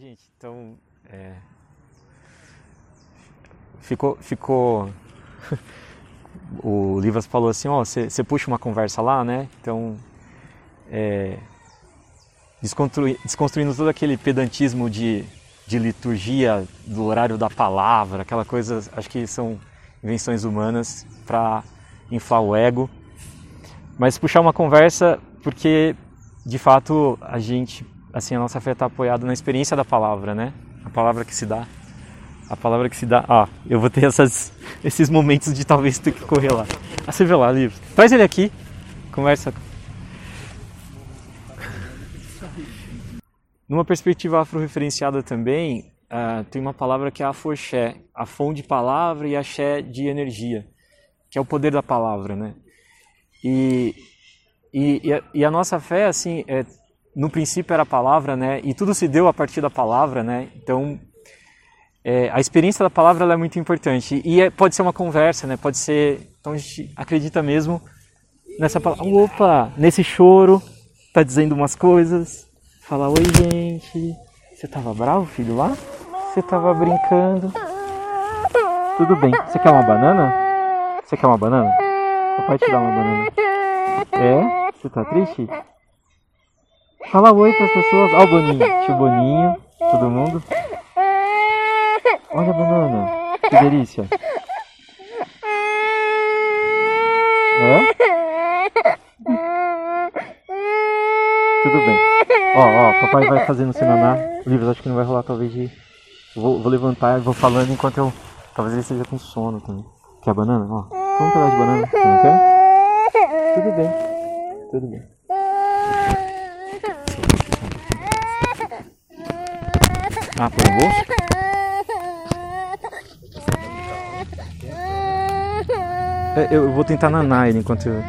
Gente, então é, ficou, ficou o Livas falou assim, ó, você puxa uma conversa lá, né? Então, é, desconstrui, desconstruindo todo aquele pedantismo de, de liturgia, do horário da palavra, aquela coisa, acho que são invenções humanas para inflar o ego. Mas puxar uma conversa porque, de fato, a gente, assim, a nossa fé está apoiada na experiência da palavra, né? A palavra que se dá a palavra que se dá. Ah, eu vou ter essas, esses momentos de talvez ter que correr lá. Ah, você vê lá, livro. Traz ele aqui, conversa. Numa perspectiva afro-referenciada também, uh, tem uma palavra que é afoxé, fonte de palavra e a xé de energia, que é o poder da palavra, né? E, e, e, a, e a nossa fé, assim, é, no princípio era a palavra, né? E tudo se deu a partir da palavra, né? Então, é, a experiência da palavra é muito importante e é, pode ser uma conversa, né? Pode ser, então a gente acredita mesmo nessa palavra. Opa, nesse choro, tá dizendo umas coisas. Fala, oi gente, você tava bravo, filho, lá? Você tava brincando? Tudo bem. Você quer uma banana? Você quer uma banana? Papai te dar uma banana. É? Você tá triste? Fala oi pras pessoas. Ó o Boninho, tio Boninho, todo mundo. Olha a banana. Que delícia. É? Tudo bem. Ó, ó, papai vai fazendo senaná. O livro acho que não vai rolar talvez de. Vou, vou levantar e vou falando enquanto eu. Talvez ele esteja com sono também. Quer banana? Ó. Um pedaço de banana. Não quer? Tudo bem. Tudo bem. Ah, põe no bolso? É, eu vou tentar nanar ele enquanto eu...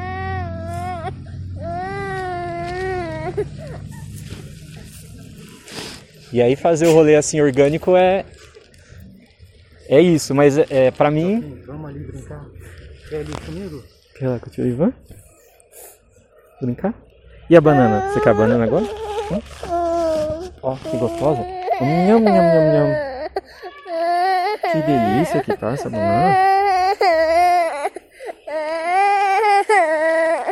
E aí fazer o rolê assim orgânico é é isso, mas é, é pra mim. Vamos ali brincar. Quer ali comigo? Quer lá com o tio Ivan? Brincar? E a banana? Você quer a banana agora? Hum? Ó, que gostosa. Nham, nham, nham, nham. Que delícia que tá essa banana.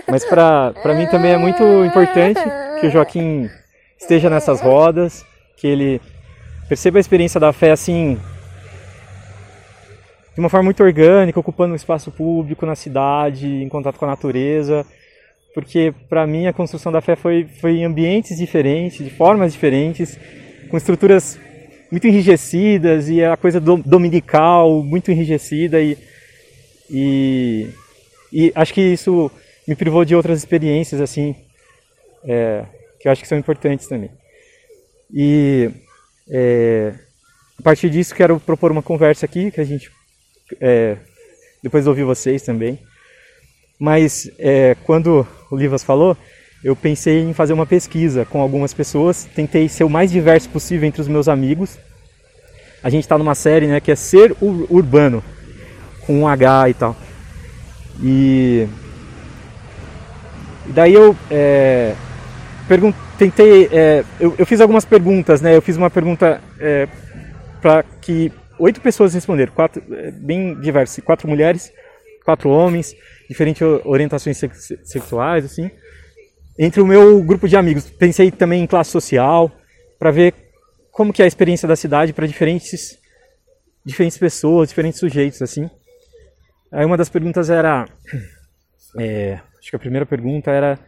Mas para mim também é muito importante que o Joaquim esteja nessas rodas, que ele perceba a experiência da fé assim de uma forma muito orgânica, ocupando um espaço público na cidade, em contato com a natureza, porque para mim a construção da fé foi, foi em ambientes diferentes, de formas diferentes, com estruturas muito enrijecidas e a coisa do, dominical muito enrijecida e, e, e acho que isso me privou de outras experiências assim é, que eu acho que são importantes também. E é, a partir disso quero propor uma conversa aqui que a gente é, depois ouvir vocês também. Mas é, quando o Livas falou, eu pensei em fazer uma pesquisa com algumas pessoas. Tentei ser o mais diverso possível entre os meus amigos. A gente está numa série né, que é Ser Urbano, com um H e tal. E e daí eu é, tentei, é, eu, eu, fiz algumas perguntas, né? Eu fiz uma pergunta é, para que oito pessoas responderam, quatro, é, bem diversas, quatro mulheres, quatro homens, diferentes orientações sexuais, assim. Entre o meu grupo de amigos, pensei também em classe social, para ver como que é a experiência da cidade para diferentes diferentes pessoas, diferentes sujeitos, assim. Aí uma das perguntas era é, Acho que a primeira pergunta era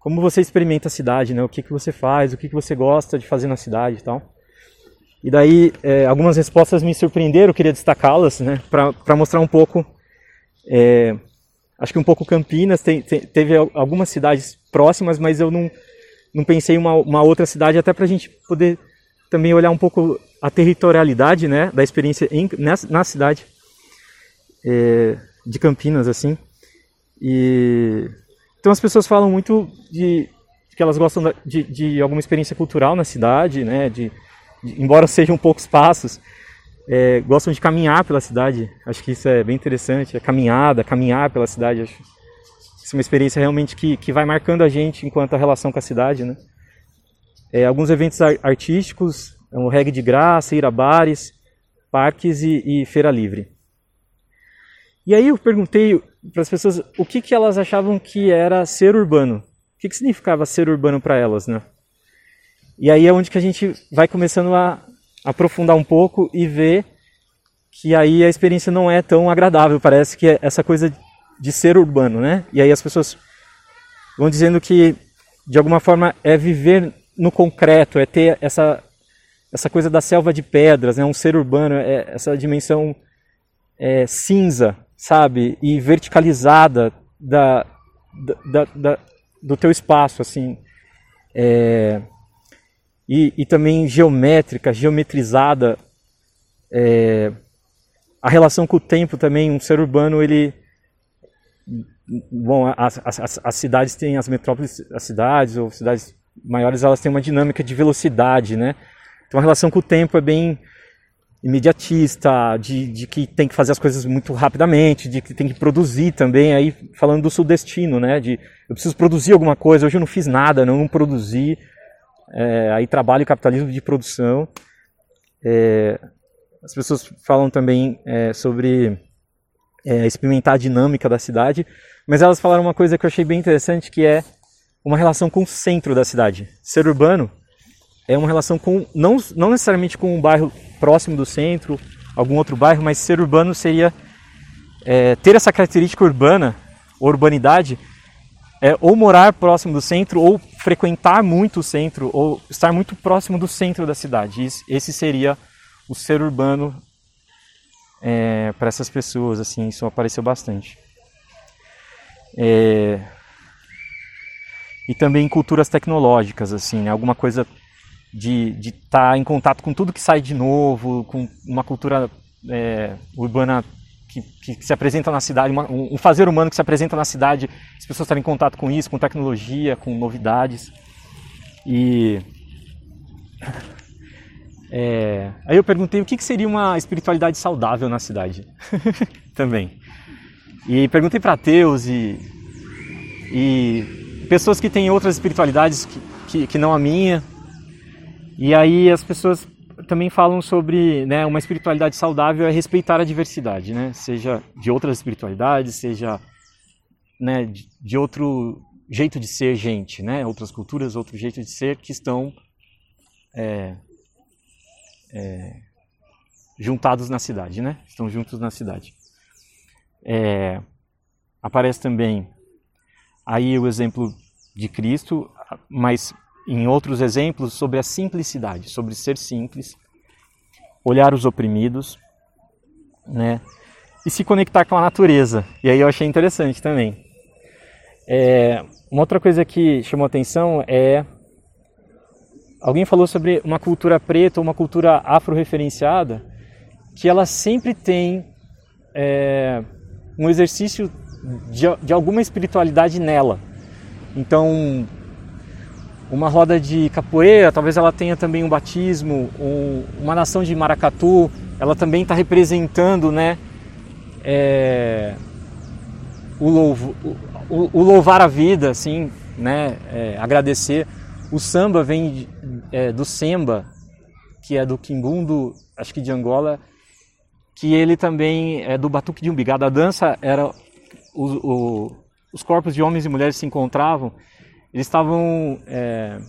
como você experimenta a cidade, né? O que, que você faz, o que, que você gosta de fazer na cidade e tal. E daí é, algumas respostas me surpreenderam, queria destacá-las, né? Para mostrar um pouco, é, acho que um pouco Campinas, tem, tem, teve algumas cidades próximas, mas eu não, não pensei em uma, uma outra cidade, até para a gente poder também olhar um pouco a territorialidade, né? Da experiência em, nessa, na cidade é, de Campinas, assim. E então as pessoas falam muito de que elas gostam de, de alguma experiência cultural na cidade, né? De, de embora sejam poucos passos, é, gostam de caminhar pela cidade. Acho que isso é bem interessante, a caminhada, caminhar pela cidade. Acho é uma experiência realmente que, que vai marcando a gente enquanto a relação com a cidade, né? É, alguns eventos artísticos é um reggae de graça, ir a bares, parques e, e feira livre. E aí eu perguntei para as pessoas o que, que elas achavam que era ser urbano. O que, que significava ser urbano para elas, né? E aí é onde que a gente vai começando a aprofundar um pouco e ver que aí a experiência não é tão agradável. Parece que é essa coisa de ser urbano, né? E aí as pessoas vão dizendo que de alguma forma é viver no concreto, é ter essa essa coisa da selva de pedras, né? Um ser urbano, é essa dimensão é, cinza, sabe, e verticalizada da, da, da, do teu espaço, assim, é, e, e também geométrica, geometrizada. É, a relação com o tempo também, um ser urbano, ele bom, as, as, as, cidades têm as metrópoles, as cidades ou cidades maiores, elas têm uma dinâmica de velocidade, né? Então a relação com o tempo é bem imediatista, de, de que tem que fazer as coisas muito rapidamente, de que tem que produzir também, aí falando do sudestino, né? De eu preciso produzir alguma coisa, hoje eu não fiz nada, não, produzi, é, aí trabalho e capitalismo de produção. É, as pessoas falam também é, sobre é, experimentar a dinâmica da cidade, mas elas falaram uma coisa que eu achei bem interessante, que é uma relação com o centro da cidade. Ser urbano é uma relação com, não, não necessariamente com um bairro próximo do centro, algum outro bairro, mas ser urbano seria é, ter essa característica urbana, urbanidade, é, ou morar próximo do centro, ou frequentar muito o centro, ou estar muito próximo do centro da cidade. Esse seria o ser urbano é, para essas pessoas, assim, isso apareceu bastante. É, e também culturas tecnológicas, assim, né? alguma coisa de estar tá em contato com tudo que sai de novo, com uma cultura é, urbana que, que, se apresenta na cidade, uma, um fazer humano que se apresenta na cidade, as pessoas estarem em contato com isso, com tecnologia, com novidades. E é, aí eu perguntei o que, que seria uma espiritualidade saudável na cidade, também. E perguntei para ateus e, e pessoas que têm outras espiritualidades que, que, que não a minha. E aí as pessoas também falam sobre né, uma espiritualidade saudável é respeitar a diversidade, né? seja de outras espiritualidades, seja né, de, outro jeito de ser gente, né? outras culturas, outro jeito de ser que estão é, é, juntados na cidade, né? Estão juntos na cidade. É, aparece também aí o exemplo de Cristo, mas em outros exemplos sobre a simplicidade, sobre ser simples, olhar os oprimidos, né? E se conectar com a natureza. E aí eu achei interessante também. É, uma outra coisa que chamou atenção é Alguém falou sobre uma cultura preta, uma cultura afro-referenciada, que ela sempre tem é, um exercício de, de, alguma espiritualidade nela. Então, uma roda de capoeira, talvez ela tenha também um batismo, um, uma nação de maracatu, ela também está representando, né, é, o, louvo, o, o, louvar a vida, assim, né, é, agradecer. O samba vem é, do Semba, que é do Quimbundo, acho que de Angola, que ele também é do Batuque de Umbigada. A dança era o, o, os corpos de homens e mulheres se encontravam, eles estavam é,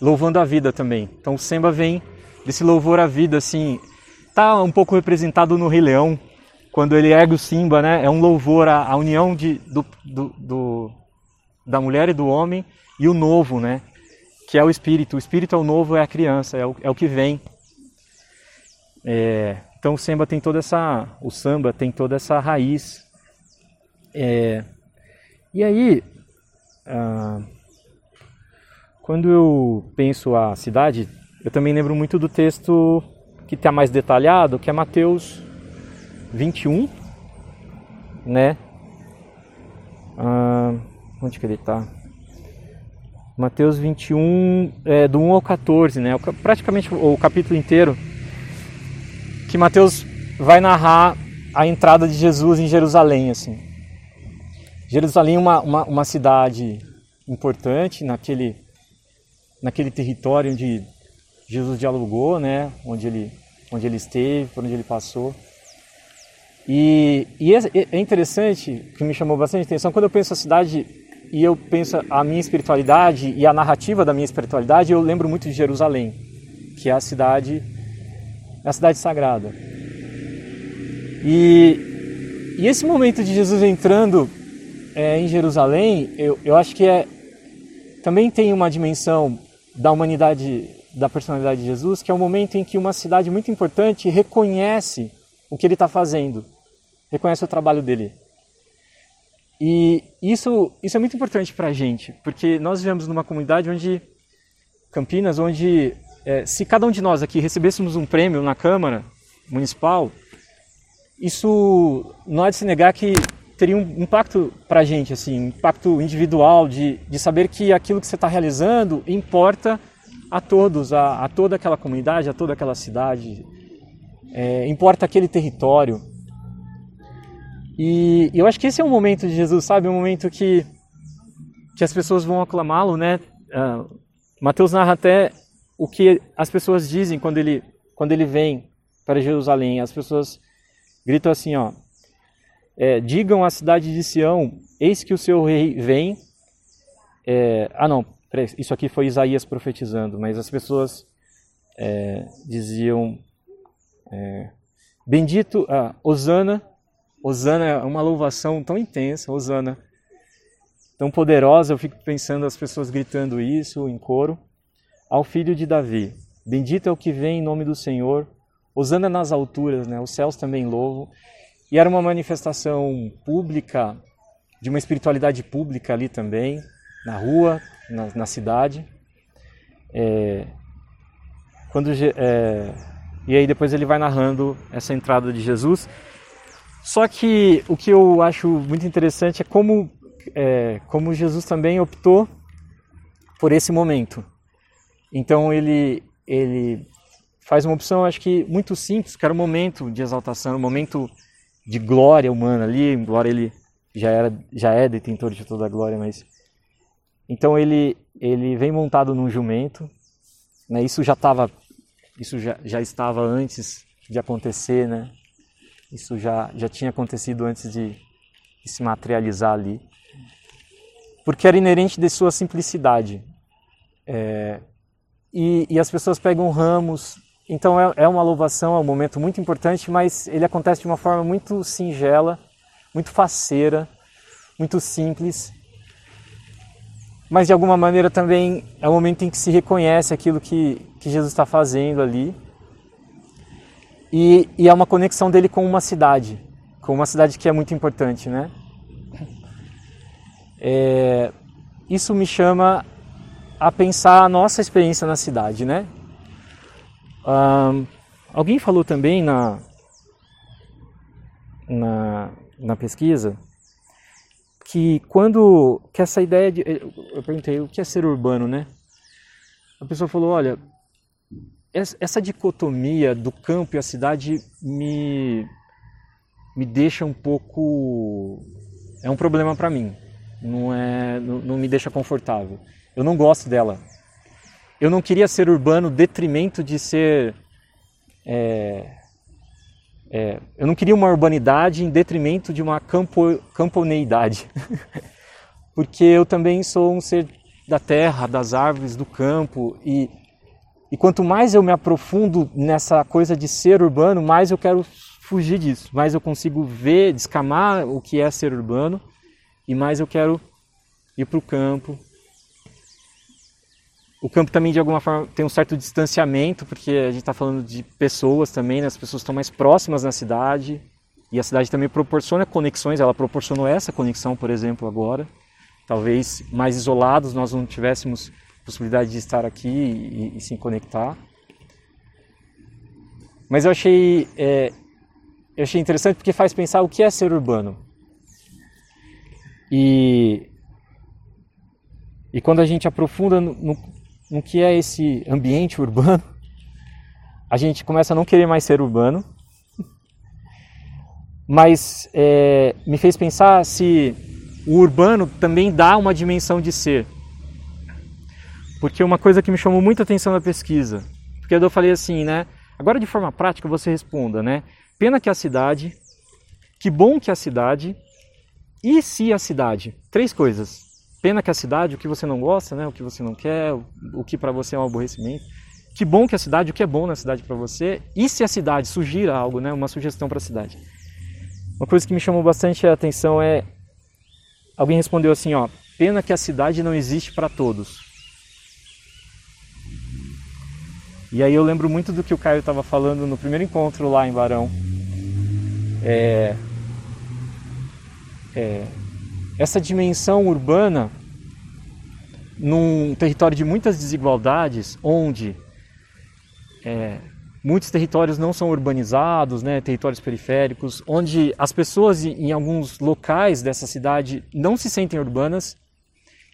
louvando a vida também. Então o Semba vem desse louvor à vida, assim, tá um pouco representado no Rei Leão, quando ele ergue o Simba, né? É um louvor à, à união de, do, do, do, da mulher e do homem e o novo, né? que é o espírito. O espírito é o novo, é a criança, é o, é o que vem. É, então o samba tem toda essa, o samba tem toda essa raiz. É, e aí, ah, quando eu penso a cidade, eu também lembro muito do texto que está mais detalhado, que é Mateus 21, né? Ah, onde que ele está? Mateus 21, é, do 1 ao 14, né? praticamente o capítulo inteiro, que Mateus vai narrar a entrada de Jesus em Jerusalém. Assim. Jerusalém é uma, uma, uma cidade importante naquele, naquele território onde Jesus dialogou, né? Onde ele, onde ele esteve, por onde ele passou. E, e é, é interessante, que me chamou bastante atenção, quando eu penso a cidade e eu penso a minha espiritualidade e a narrativa da minha espiritualidade, eu lembro muito de Jerusalém, que é a cidade, a cidade sagrada. E, e esse momento de Jesus entrando é, em Jerusalém, eu, eu acho que é também tem uma dimensão da humanidade, da personalidade de Jesus, que é o momento em que uma cidade muito importante reconhece o que ele está fazendo, reconhece o trabalho dele. E isso, isso é muito importante para a gente, porque nós vivemos numa comunidade onde, Campinas, onde é, se cada um de nós aqui recebêssemos um prêmio na Câmara Municipal, isso não há de se negar que teria um impacto para a gente, assim, um impacto individual de, de saber que aquilo que você está realizando importa a todos, a, a, toda aquela comunidade, a toda aquela cidade, é, importa aquele território. E, e, eu acho que esse é um momento de Jesus, sabe? Um momento que, que as pessoas vão aclamá-lo, né? Uh, Mateus narra até o que as pessoas dizem quando ele, quando ele vem para Jerusalém. As pessoas gritam assim, ó, é, digam à cidade de Sião: Eis que o seu rei vem. É, ah, não, isso aqui foi Isaías profetizando, mas as pessoas é, diziam: é, Bendito, ah, Osana. Osana é uma louvação tão intensa, Osana, tão poderosa. Eu fico pensando as pessoas gritando isso em coro. Ao filho de Davi: Bendito é o que vem em nome do Senhor. Osana nas alturas, né? Os céus também louvam. E era uma manifestação pública, de uma espiritualidade pública ali também, na rua, na, na cidade. É, quando, é, e aí depois ele vai narrando essa entrada de Jesus. Só que o que eu acho muito interessante é como, é, como Jesus também optou por esse momento. Então ele, ele faz uma opção, acho que muito simples, que era o momento de exaltação, o momento de glória humana ali, embora ele já era já é detentor de toda a glória, mas então ele ele vem montado num jumento, né? Isso já estava isso já, já estava antes de acontecer, né? Isso já já tinha acontecido antes de, de se materializar ali, porque era inerente de sua simplicidade. É, e, e as pessoas pegam ramos então é, é uma louvação, é um momento muito importante, mas ele acontece de uma forma muito singela, muito faceira, muito simples. Mas de alguma maneira também é um momento em que se reconhece aquilo que, que Jesus está fazendo ali. E, e é uma conexão dele com uma cidade, com uma cidade que é muito importante, né? É, isso me chama a pensar a nossa experiência na cidade, né? alguém falou também na, na, na pesquisa que quando que essa ideia de eu perguntei o que é ser urbano, né? A pessoa falou, olha, essa dicotomia do campo e a cidade me me deixa um pouco é um problema para mim. Não é não, não me deixa confortável. Eu não gosto dela eu não queria ser urbano detrimento de ser. É, é, eu não queria uma urbanidade em detrimento de uma campo, camponeidade. Porque eu também sou um ser da terra, das árvores, do campo. E, e quanto mais eu me aprofundo nessa coisa de ser urbano, mais eu quero fugir disso. Mais eu consigo ver, descamar o que é ser urbano. E mais eu quero ir para o campo, o campo também, de alguma forma, tem um certo distanciamento, porque a gente está falando de pessoas também, né? as pessoas estão mais próximas na cidade, e a cidade também proporciona conexões, ela proporcionou essa conexão, por exemplo, agora. Talvez mais isolados nós não tivéssemos possibilidade de estar aqui e, e se conectar. Mas eu achei, é, eu achei interessante porque faz pensar o que é ser urbano. E, e quando a gente aprofunda no, no no que é esse ambiente urbano, a gente começa a não querer mais ser urbano. Mas é, me fez pensar se o urbano também dá uma dimensão de ser. Porque uma coisa que me chamou muita atenção na pesquisa, Porque eu falei assim, né? Agora de forma prática você responda, né? Pena que a cidade, que bom que a cidade, e se a cidade? Três coisas. Pena que a cidade, o que você não gosta, né? O que você não quer, o que para você é um aborrecimento. Que bom que a cidade, o que é bom na cidade para você. E se a cidade sugira algo, né? Uma sugestão para a cidade. Uma coisa que me chamou bastante a atenção é alguém respondeu assim, ó: Pena que a cidade não existe para todos. E aí eu lembro muito do que o Caio estava falando no primeiro encontro lá em Barão. É, é, essa dimensão urbana num território de muitas desigualdades, onde é, muitos territórios não são urbanizados, né, territórios periféricos, onde as pessoas em alguns locais dessa cidade não se sentem urbanas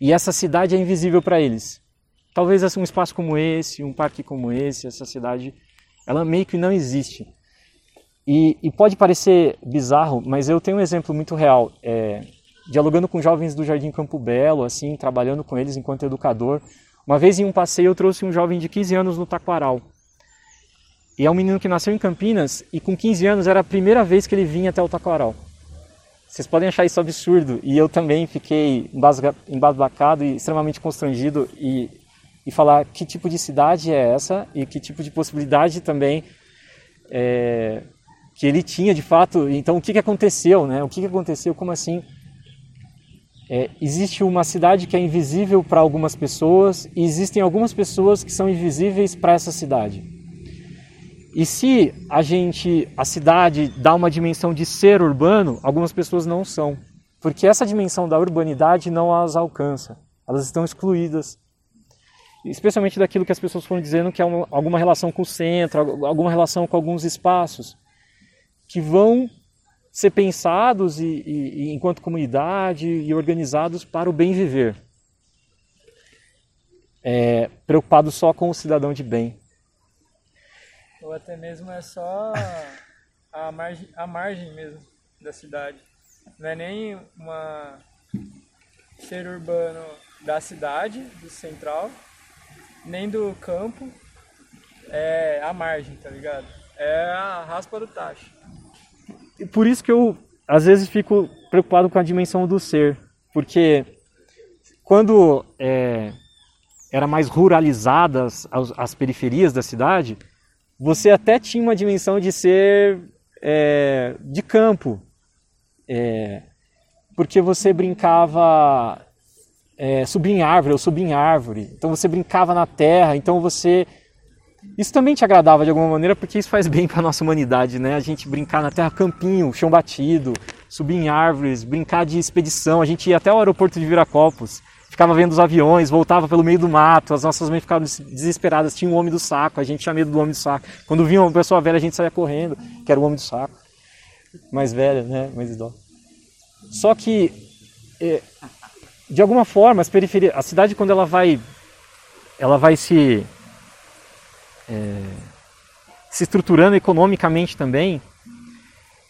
e essa cidade é invisível para eles. Talvez um espaço como esse, um parque como esse, essa cidade, ela meio que não existe. E, e pode parecer bizarro, mas eu tenho um exemplo muito real. É, dialogando com jovens do Jardim Campo Belo, assim, trabalhando com eles enquanto educador. Uma vez em um passeio eu trouxe um jovem de 15 anos no Taquaral. E é um menino que nasceu em Campinas e com 15 anos era a primeira vez que ele vinha até o Taquaral. Vocês podem achar isso absurdo e eu também fiquei embasbacado e extremamente constrangido e e falar que tipo de cidade é essa e que tipo de possibilidade também é, que ele tinha de fato. Então, o que, que aconteceu, né? O que, que aconteceu? Como assim? É, existe uma cidade que é invisível para algumas pessoas e existem algumas pessoas que são invisíveis para essa cidade. E se a gente, a cidade dá uma dimensão de ser urbano, algumas pessoas não são, porque essa dimensão da urbanidade não as alcança. Elas estão excluídas especialmente daquilo que as pessoas foram dizendo que é uma, alguma relação com o centro, alguma relação com alguns espaços que vão ser pensados e, e, e enquanto comunidade e organizados para o bem viver. É, preocupado só com o cidadão de bem. Ou até mesmo é só a margem, a margem mesmo da cidade. Não é nem uma ser urbano da cidade, do central, nem do campo, é a margem, tá ligado? É a raspa do tacho. E por isso que eu, às vezes, fico preocupado com a dimensão do ser. Porque quando é, era mais ruralizadas as, as, periferias da cidade, você até tinha uma dimensão de ser é, de campo. É, porque você brincava é, subir em árvore ou subir em árvore. Então você brincava na terra, então você. Isso também te agradava de alguma maneira, porque isso faz bem para nossa humanidade, né? A gente brincar na terra, campinho, chão batido, subir em árvores, brincar de expedição. A gente ia até o aeroporto de Viracopos, ficava vendo os aviões, voltava pelo meio do mato, as nossas mães ficavam desesperadas, tinha um homem do saco, a gente tinha medo do homem do saco. Quando vinha uma pessoa velha, a gente saía correndo, que era o homem do saco. Mais velha, né? Mais idosa. Só que é, de alguma forma, as periferias, a cidade quando ela vai, ela vai se é, se estruturando economicamente também,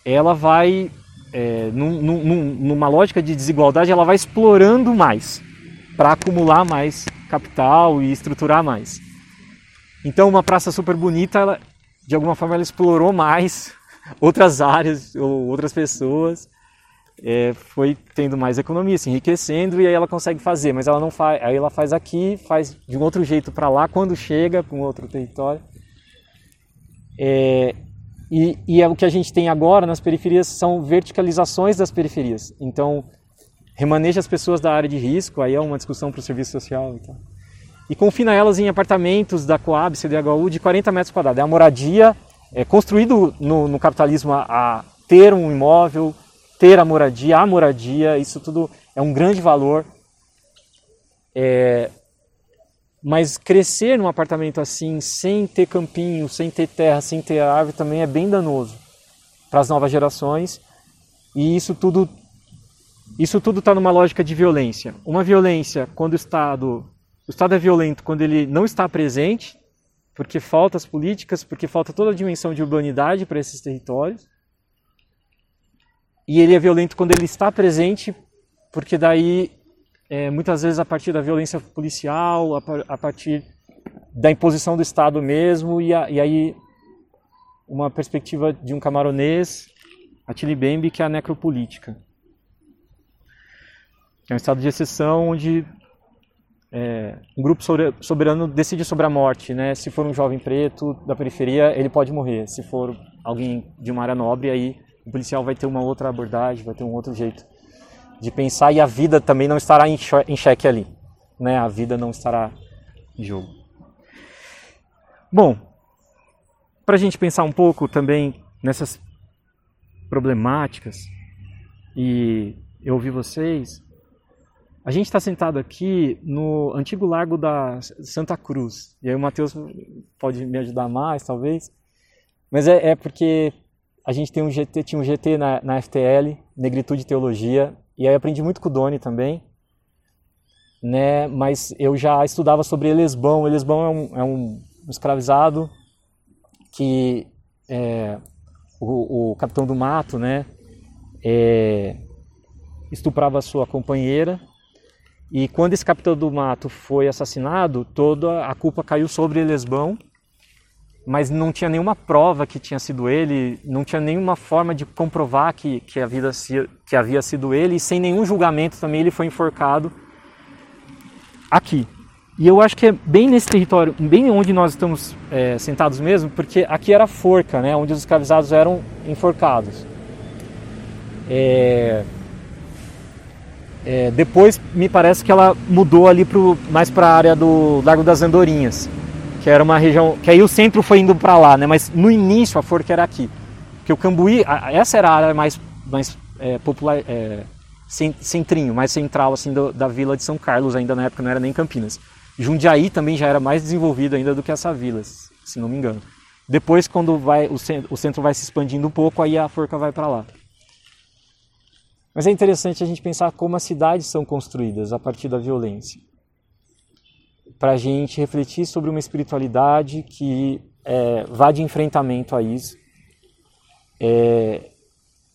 ela vai é, num, num, numa lógica de desigualdade, ela vai explorando mais para acumular mais capital e estruturar mais. Então, uma praça super bonita, ela, de alguma forma, ela explorou mais outras áreas ou outras pessoas é, foi tendo mais economia, se enriquecendo e aí ela consegue fazer, mas ela não faz, aí ela faz aqui, faz de um outro jeito para lá quando chega para um outro território. É, e, e é o que a gente tem agora nas periferias são verticalizações das periferias. Então, remaneja as pessoas da área de risco, aí é uma discussão para o serviço social. Então. E confina elas em apartamentos da Coab, CDHU, de 40 metros quadrados. É a moradia, é construído no, no capitalismo a, a ter um imóvel, ter a moradia, a moradia, isso tudo é um grande valor. É, mas crescer num apartamento assim, sem ter campinho, sem ter terra, sem ter árvore, também é bem danoso para as novas gerações. E isso tudo isso tudo está numa lógica de violência. Uma violência quando o Estado o Estado é violento quando ele não está presente, porque falta as políticas, porque falta toda a dimensão de urbanidade para esses territórios. E ele é violento quando ele está presente, porque daí, é, muitas vezes a partir da violência policial, a, a partir da imposição do Estado mesmo, e, a, e aí uma perspectiva de um camaronês, Attili Bembe, que é a necropolítica. É um estado de exceção onde é, um grupo soberano decide sobre a morte. Né? Se for um jovem preto da periferia, ele pode morrer. Se for alguém de uma área nobre, aí o policial vai ter uma outra abordagem, vai ter um outro jeito de pensar e a vida também não estará em xeque ali. Né? A vida não estará em jogo. Bom, para a gente pensar um pouco também nessas problemáticas e eu ouvi vocês, a gente está sentado aqui no antigo largo da Santa Cruz. E aí o Matheus pode me ajudar mais, talvez. Mas é, é porque a gente tem um GT, tinha um GT na, na FTL, Negritude e Teologia, e aí aprendi muito com o Doni também. Né? Mas eu já estudava sobre Elesbão. Elesbão é um, é um escravizado que é, o, o, capitão do mato, né, é, estuprava sua companheira e quando esse capitão do mato foi assassinado, toda a culpa caiu sobre Elesbão, mas não tinha nenhuma prova que tinha sido ele, não tinha nenhuma forma de comprovar que, que, havia, que havia sido ele, e sem nenhum julgamento também ele foi enforcado aqui. E eu acho que é bem nesse território, bem onde nós estamos é, sentados mesmo, porque aqui era a forca, né, onde os escravizados eram enforcados. É, é, depois me parece que ela mudou ali pro, mais para a área do Largo das Andorinhas, que era uma região que aí o centro foi indo para lá, né, mas no início a forca era aqui, porque o Cambuí, essa era a área mais, mais é, popular, é, centrinho, mais central assim do, da vila de São Carlos, ainda na época não era nem Campinas. Jundiaí também já era mais desenvolvido ainda do que essa vila, se não me engano. Depois, quando vai, o, centro, o centro vai se expandindo um pouco, aí a forca vai para lá. Mas é interessante a gente pensar como as cidades são construídas a partir da violência. Para a gente refletir sobre uma espiritualidade que é, vá de enfrentamento a isso. É,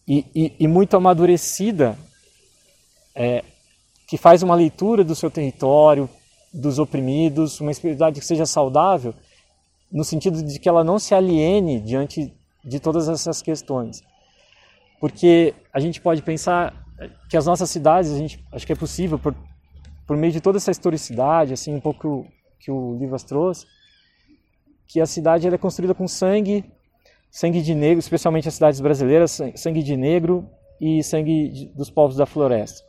e, e, e, muito amadurecida, é, que faz uma leitura do seu território, dos oprimidos, uma espiritualidade que seja saudável, no sentido de que ela não se aliene diante de todas essas questões. Porque a gente pode pensar que as nossas cidades, a gente acho que é possível por, por meio de toda essa historicidade, assim um pouco que o Livas trouxe, que a cidade é construída com sangue, sangue de negro, especialmente as cidades brasileiras, sangue de negro e sangue dos povos da floresta.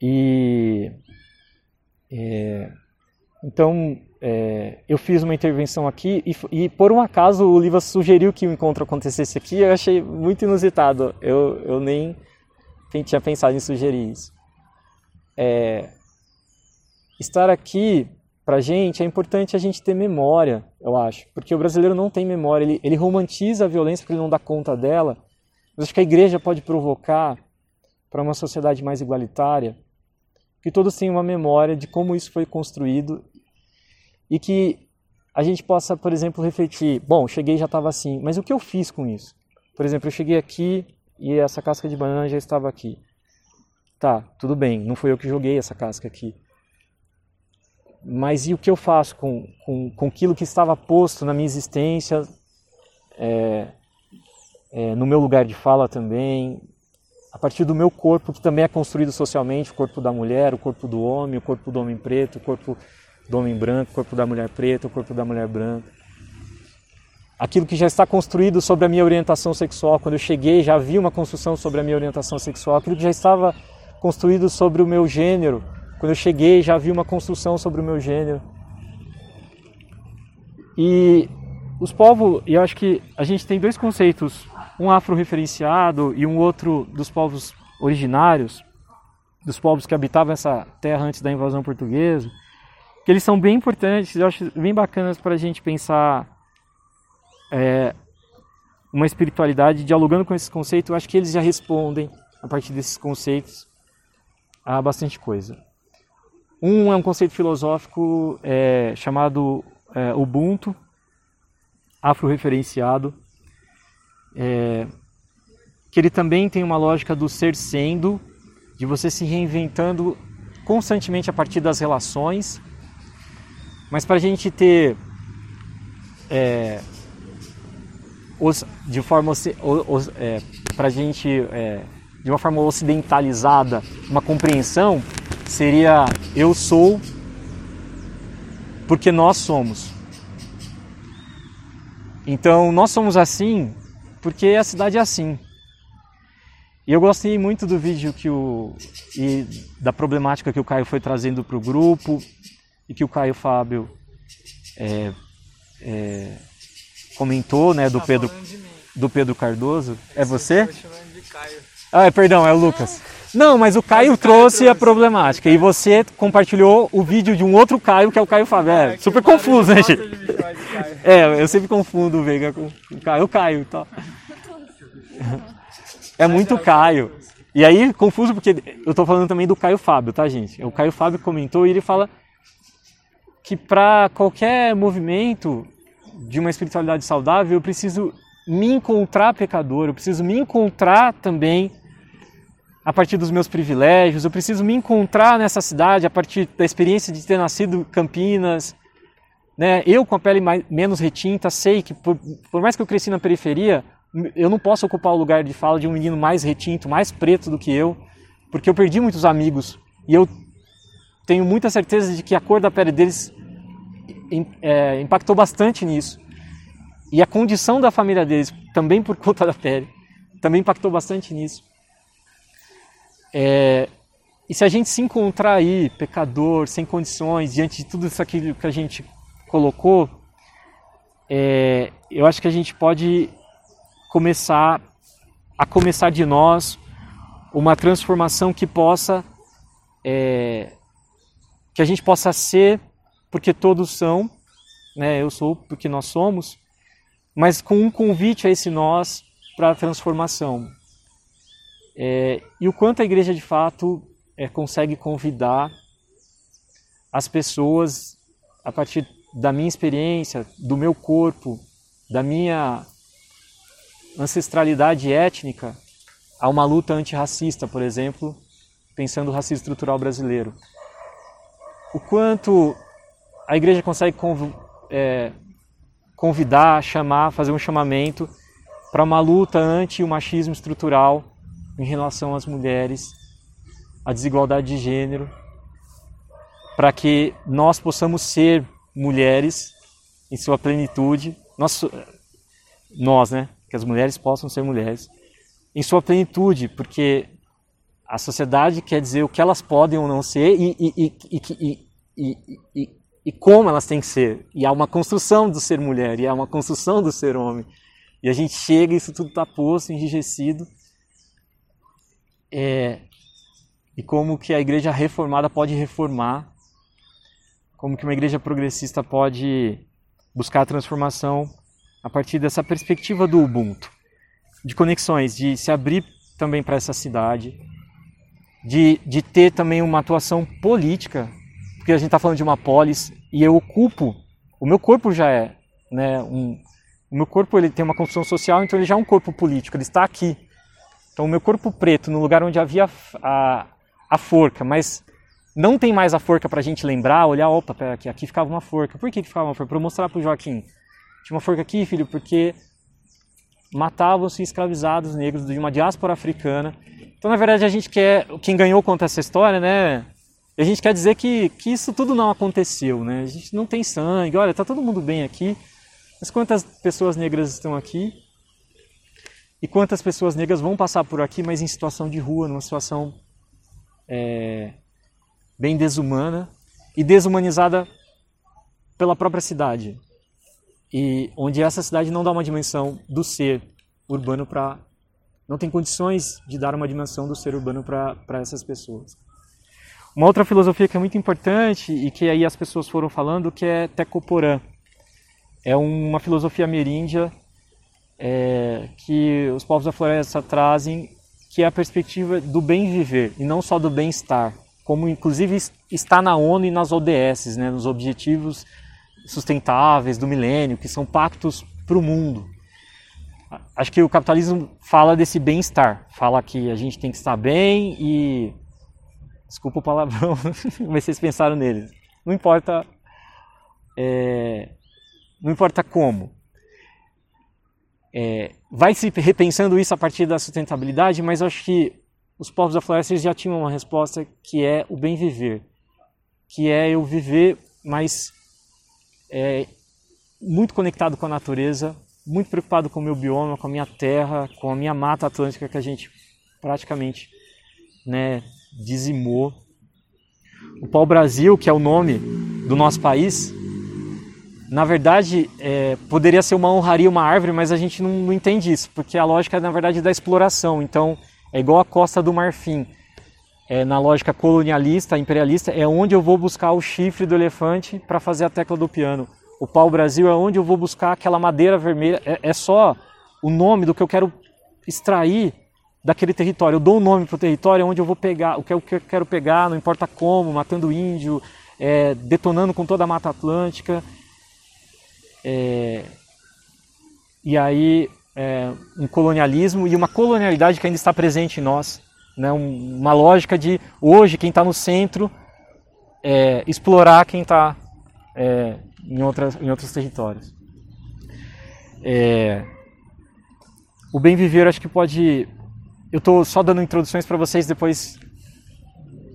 E é, então é, eu fiz uma intervenção aqui e, e, por um acaso o Livas sugeriu que o encontro acontecesse aqui. Eu achei muito inusitado. Eu, eu nem tinha pensado em sugerir isso. É, estar aqui para gente é importante a gente ter memória, eu acho, porque o brasileiro não tem memória. Ele, ele romantiza a violência porque ele não dá conta dela. Mas acho que a igreja pode provocar para uma sociedade mais igualitária que todos tenham uma memória de como isso foi construído e que a gente possa, por exemplo, refletir: bom, cheguei já estava assim, mas o que eu fiz com isso? Por exemplo, eu cheguei aqui e essa casca de banana já estava aqui. Tá, tudo bem, não foi eu que joguei essa casca aqui. Mas e o que eu faço com, com, com aquilo que estava posto na minha existência, é, é, no meu lugar de fala também, a partir do meu corpo, que também é construído socialmente, o corpo da mulher, o corpo do homem, o corpo do homem preto, o corpo do homem branco, o corpo da mulher preta, o corpo da mulher branca. Aquilo que já está construído sobre a minha orientação sexual, quando eu cheguei já havia uma construção sobre a minha orientação sexual, aquilo que já estava construído sobre o meu gênero, quando eu cheguei já havia uma construção sobre o meu gênero. E os povos, e eu acho que a gente tem dois conceitos um afro-referenciado e um outro dos povos originários, dos povos que habitavam essa terra antes da invasão portuguesa, que eles são bem importantes, eu acho bem bacanas para a gente pensar é, uma espiritualidade dialogando com esses conceitos. Eu acho que eles já respondem a partir desses conceitos a bastante coisa. Um é um conceito filosófico é, chamado é, Ubuntu, afro-referenciado, é, que ele também tem uma lógica do ser sendo, de você se reinventando constantemente a partir das relações, mas para a gente ter é, os, de forma é, para a gente é, de uma forma ocidentalizada uma compreensão seria eu sou porque nós somos. Então nós somos assim porque a cidade é assim. E eu gostei muito do vídeo que o e da problemática que o Caio foi trazendo para o grupo e que o Caio Fábio é, é, comentou, né, do Tá Pedro do Pedro Cardoso. É você? Tô chamando de Caio. Ah, é, perdão, é o Lucas. Não, mas o Caio Mas o Caio trouxe a trouxe. problemática e você compartilhou o vídeo de um outro Caio, que é o Caio Fábio. É, que super confuso, né, gente? É, eu sempre confundo o Veiga com o Caio. O Caio, tá? É muito Caio. E aí, confuso porque eu tô falando também do Caio Fábio, tá, gente? O Caio Fábio comentou e ele fala que para qualquer movimento de uma espiritualidade saudável, eu preciso me encontrar pecador, eu preciso me encontrar também a partir dos meus privilégios, eu preciso me encontrar nessa cidade a partir da experiência de ter nascido Campinas, né? Eu com a pele mais, menos retinta sei que por, por mais que eu cresci na periferia, eu não posso ocupar o lugar de fala de um menino mais retinto, mais preto do que eu, porque eu perdi muitos amigos e eu tenho muita certeza de que a cor da pele deles é, impactou bastante nisso. E a condição da família deles, também por conta da pele, também impactou bastante nisso. É, e se a gente se encontrar aí, pecador, sem condições, diante de tudo isso aqui que a gente colocou, é, eu acho que a gente pode começar a começar de nós uma transformação que possa é, que a gente possa ser porque todos são, né? Eu sou porque nós somos, mas com um convite a esse nós para a transformação. É, e o quanto a igreja de fato é, consegue convidar as pessoas a partir da minha experiência, do meu corpo, da minha ancestralidade étnica, a uma luta antirracista, por exemplo, pensando o racismo estrutural brasileiro. O quanto a igreja consegue conv- é, convidar, chamar, fazer um chamamento para uma luta anti o machismo estrutural em relação às mulheres, à desigualdade de gênero, para que nós possamos ser mulheres em sua plenitude, nós, nós, né, que as mulheres possam ser mulheres em sua plenitude, porque a sociedade quer dizer o que elas podem ou não ser e, e, e, e, como elas têm que ser. E há uma construção do ser mulher, e há uma construção do ser homem. E a gente chega isso tudo está posto, enrijecido. É, e como que a igreja reformada pode reformar, como que uma igreja progressista pode buscar a transformação a partir dessa perspectiva do Ubuntu, de conexões, de se abrir também para essa cidade, de, de ter também uma atuação política, porque a gente está falando de uma polis e eu ocupo, o meu corpo já é, né, um, o meu corpo ele tem uma construção social, então ele já é um corpo político, ele está aqui. Então o meu corpo preto, no lugar onde havia a, a forca, mas não tem mais a forca para a gente lembrar, olhar, opa, pera aqui, aqui ficava uma forca. Por que, que ficava uma forca? Para mostrar para o Joaquim. Tinha uma forca aqui, filho, porque matavam-se escravizados negros de uma diáspora africana. Então, na verdade, a gente quer, quem ganhou conta essa história, né? A gente quer dizer que, que isso tudo não aconteceu, né? A gente não tem sangue, olha, tá todo mundo bem aqui, mas quantas pessoas negras estão aqui? E quantas pessoas negras vão passar por aqui, mas em situação de rua, numa situação é, bem desumana e desumanizada pela própria cidade. E onde essa cidade não dá uma dimensão do ser urbano para. não tem condições de dar uma dimensão do ser urbano para essas pessoas. Uma outra filosofia que é muito importante e que aí as pessoas foram falando que é Tecoporã. É uma filosofia ameríndia é, que os povos da floresta trazem, que é a perspectiva do bem viver e não só do bem-estar, como inclusive está na ONU e nas ODS, né, nos Objetivos Sustentáveis do Milênio, que são pactos para o mundo. Acho que o capitalismo fala desse bem-estar, fala que a gente tem que estar bem e desculpa o palavrão, mas vocês pensaram nele. Não importa é, não importa como. É, vai se repensando isso a partir da sustentabilidade, mas acho que os povos da floresta já tinham uma resposta que é o bem viver, que é eu viver mais é, muito conectado com a natureza, muito preocupado com o meu bioma, com a minha terra, com a minha mata atlântica que a gente praticamente né, dizimou. O pau-brasil, que é o nome do nosso país, na verdade, é, poderia ser uma honraria, uma árvore, mas a gente não, não, entende isso, porque a lógica é, na verdade, da exploração. Então, é igual a Costa do Marfim. É, na lógica colonialista, imperialista, é onde eu vou buscar o chifre do elefante para fazer a tecla do piano. O pau-brasil é onde eu vou buscar aquela madeira vermelha. É, é só o nome do que eu quero extrair daquele território. Eu dou um nome para o território, é onde eu vou pegar, o que eu quero pegar, não importa como, matando índio, é, detonando com toda a Mata Atlântica. É, e aí é, um colonialismo e uma colonialidade que ainda está presente em nós, né? Um, uma lógica de hoje quem está no centro é, explorar quem está é, em, outras, em outros territórios. É, o bem viver acho que pode. Eu estou só dando introduções para vocês depois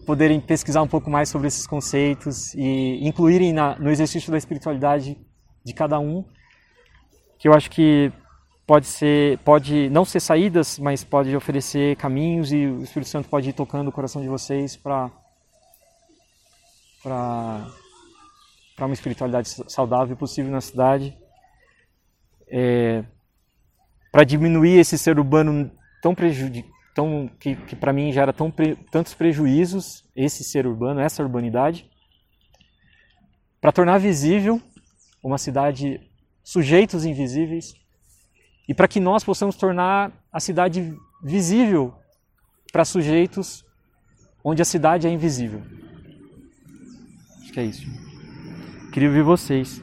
poderem pesquisar um pouco mais sobre esses conceitos e incluírem na, no exercício da espiritualidade de cada um, que eu acho que pode ser, pode não ser saídas, mas pode oferecer caminhos e o Espírito Santo pode ir tocando o coração de vocês para para para uma espiritualidade saudável possível na cidade, é, para diminuir esse ser urbano tão prejudicado tão, que, que para mim gera tão, tantos prejuízos, esse ser urbano, essa urbanidade, para tornar visível uma cidade sujeitos invisíveis e para que nós possamos tornar a cidade visível para sujeitos onde a cidade é invisível. Acho que é isso. Queria ouvir vocês.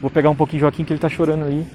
Vou pegar um pouquinho Joaquim que ele está chorando ali.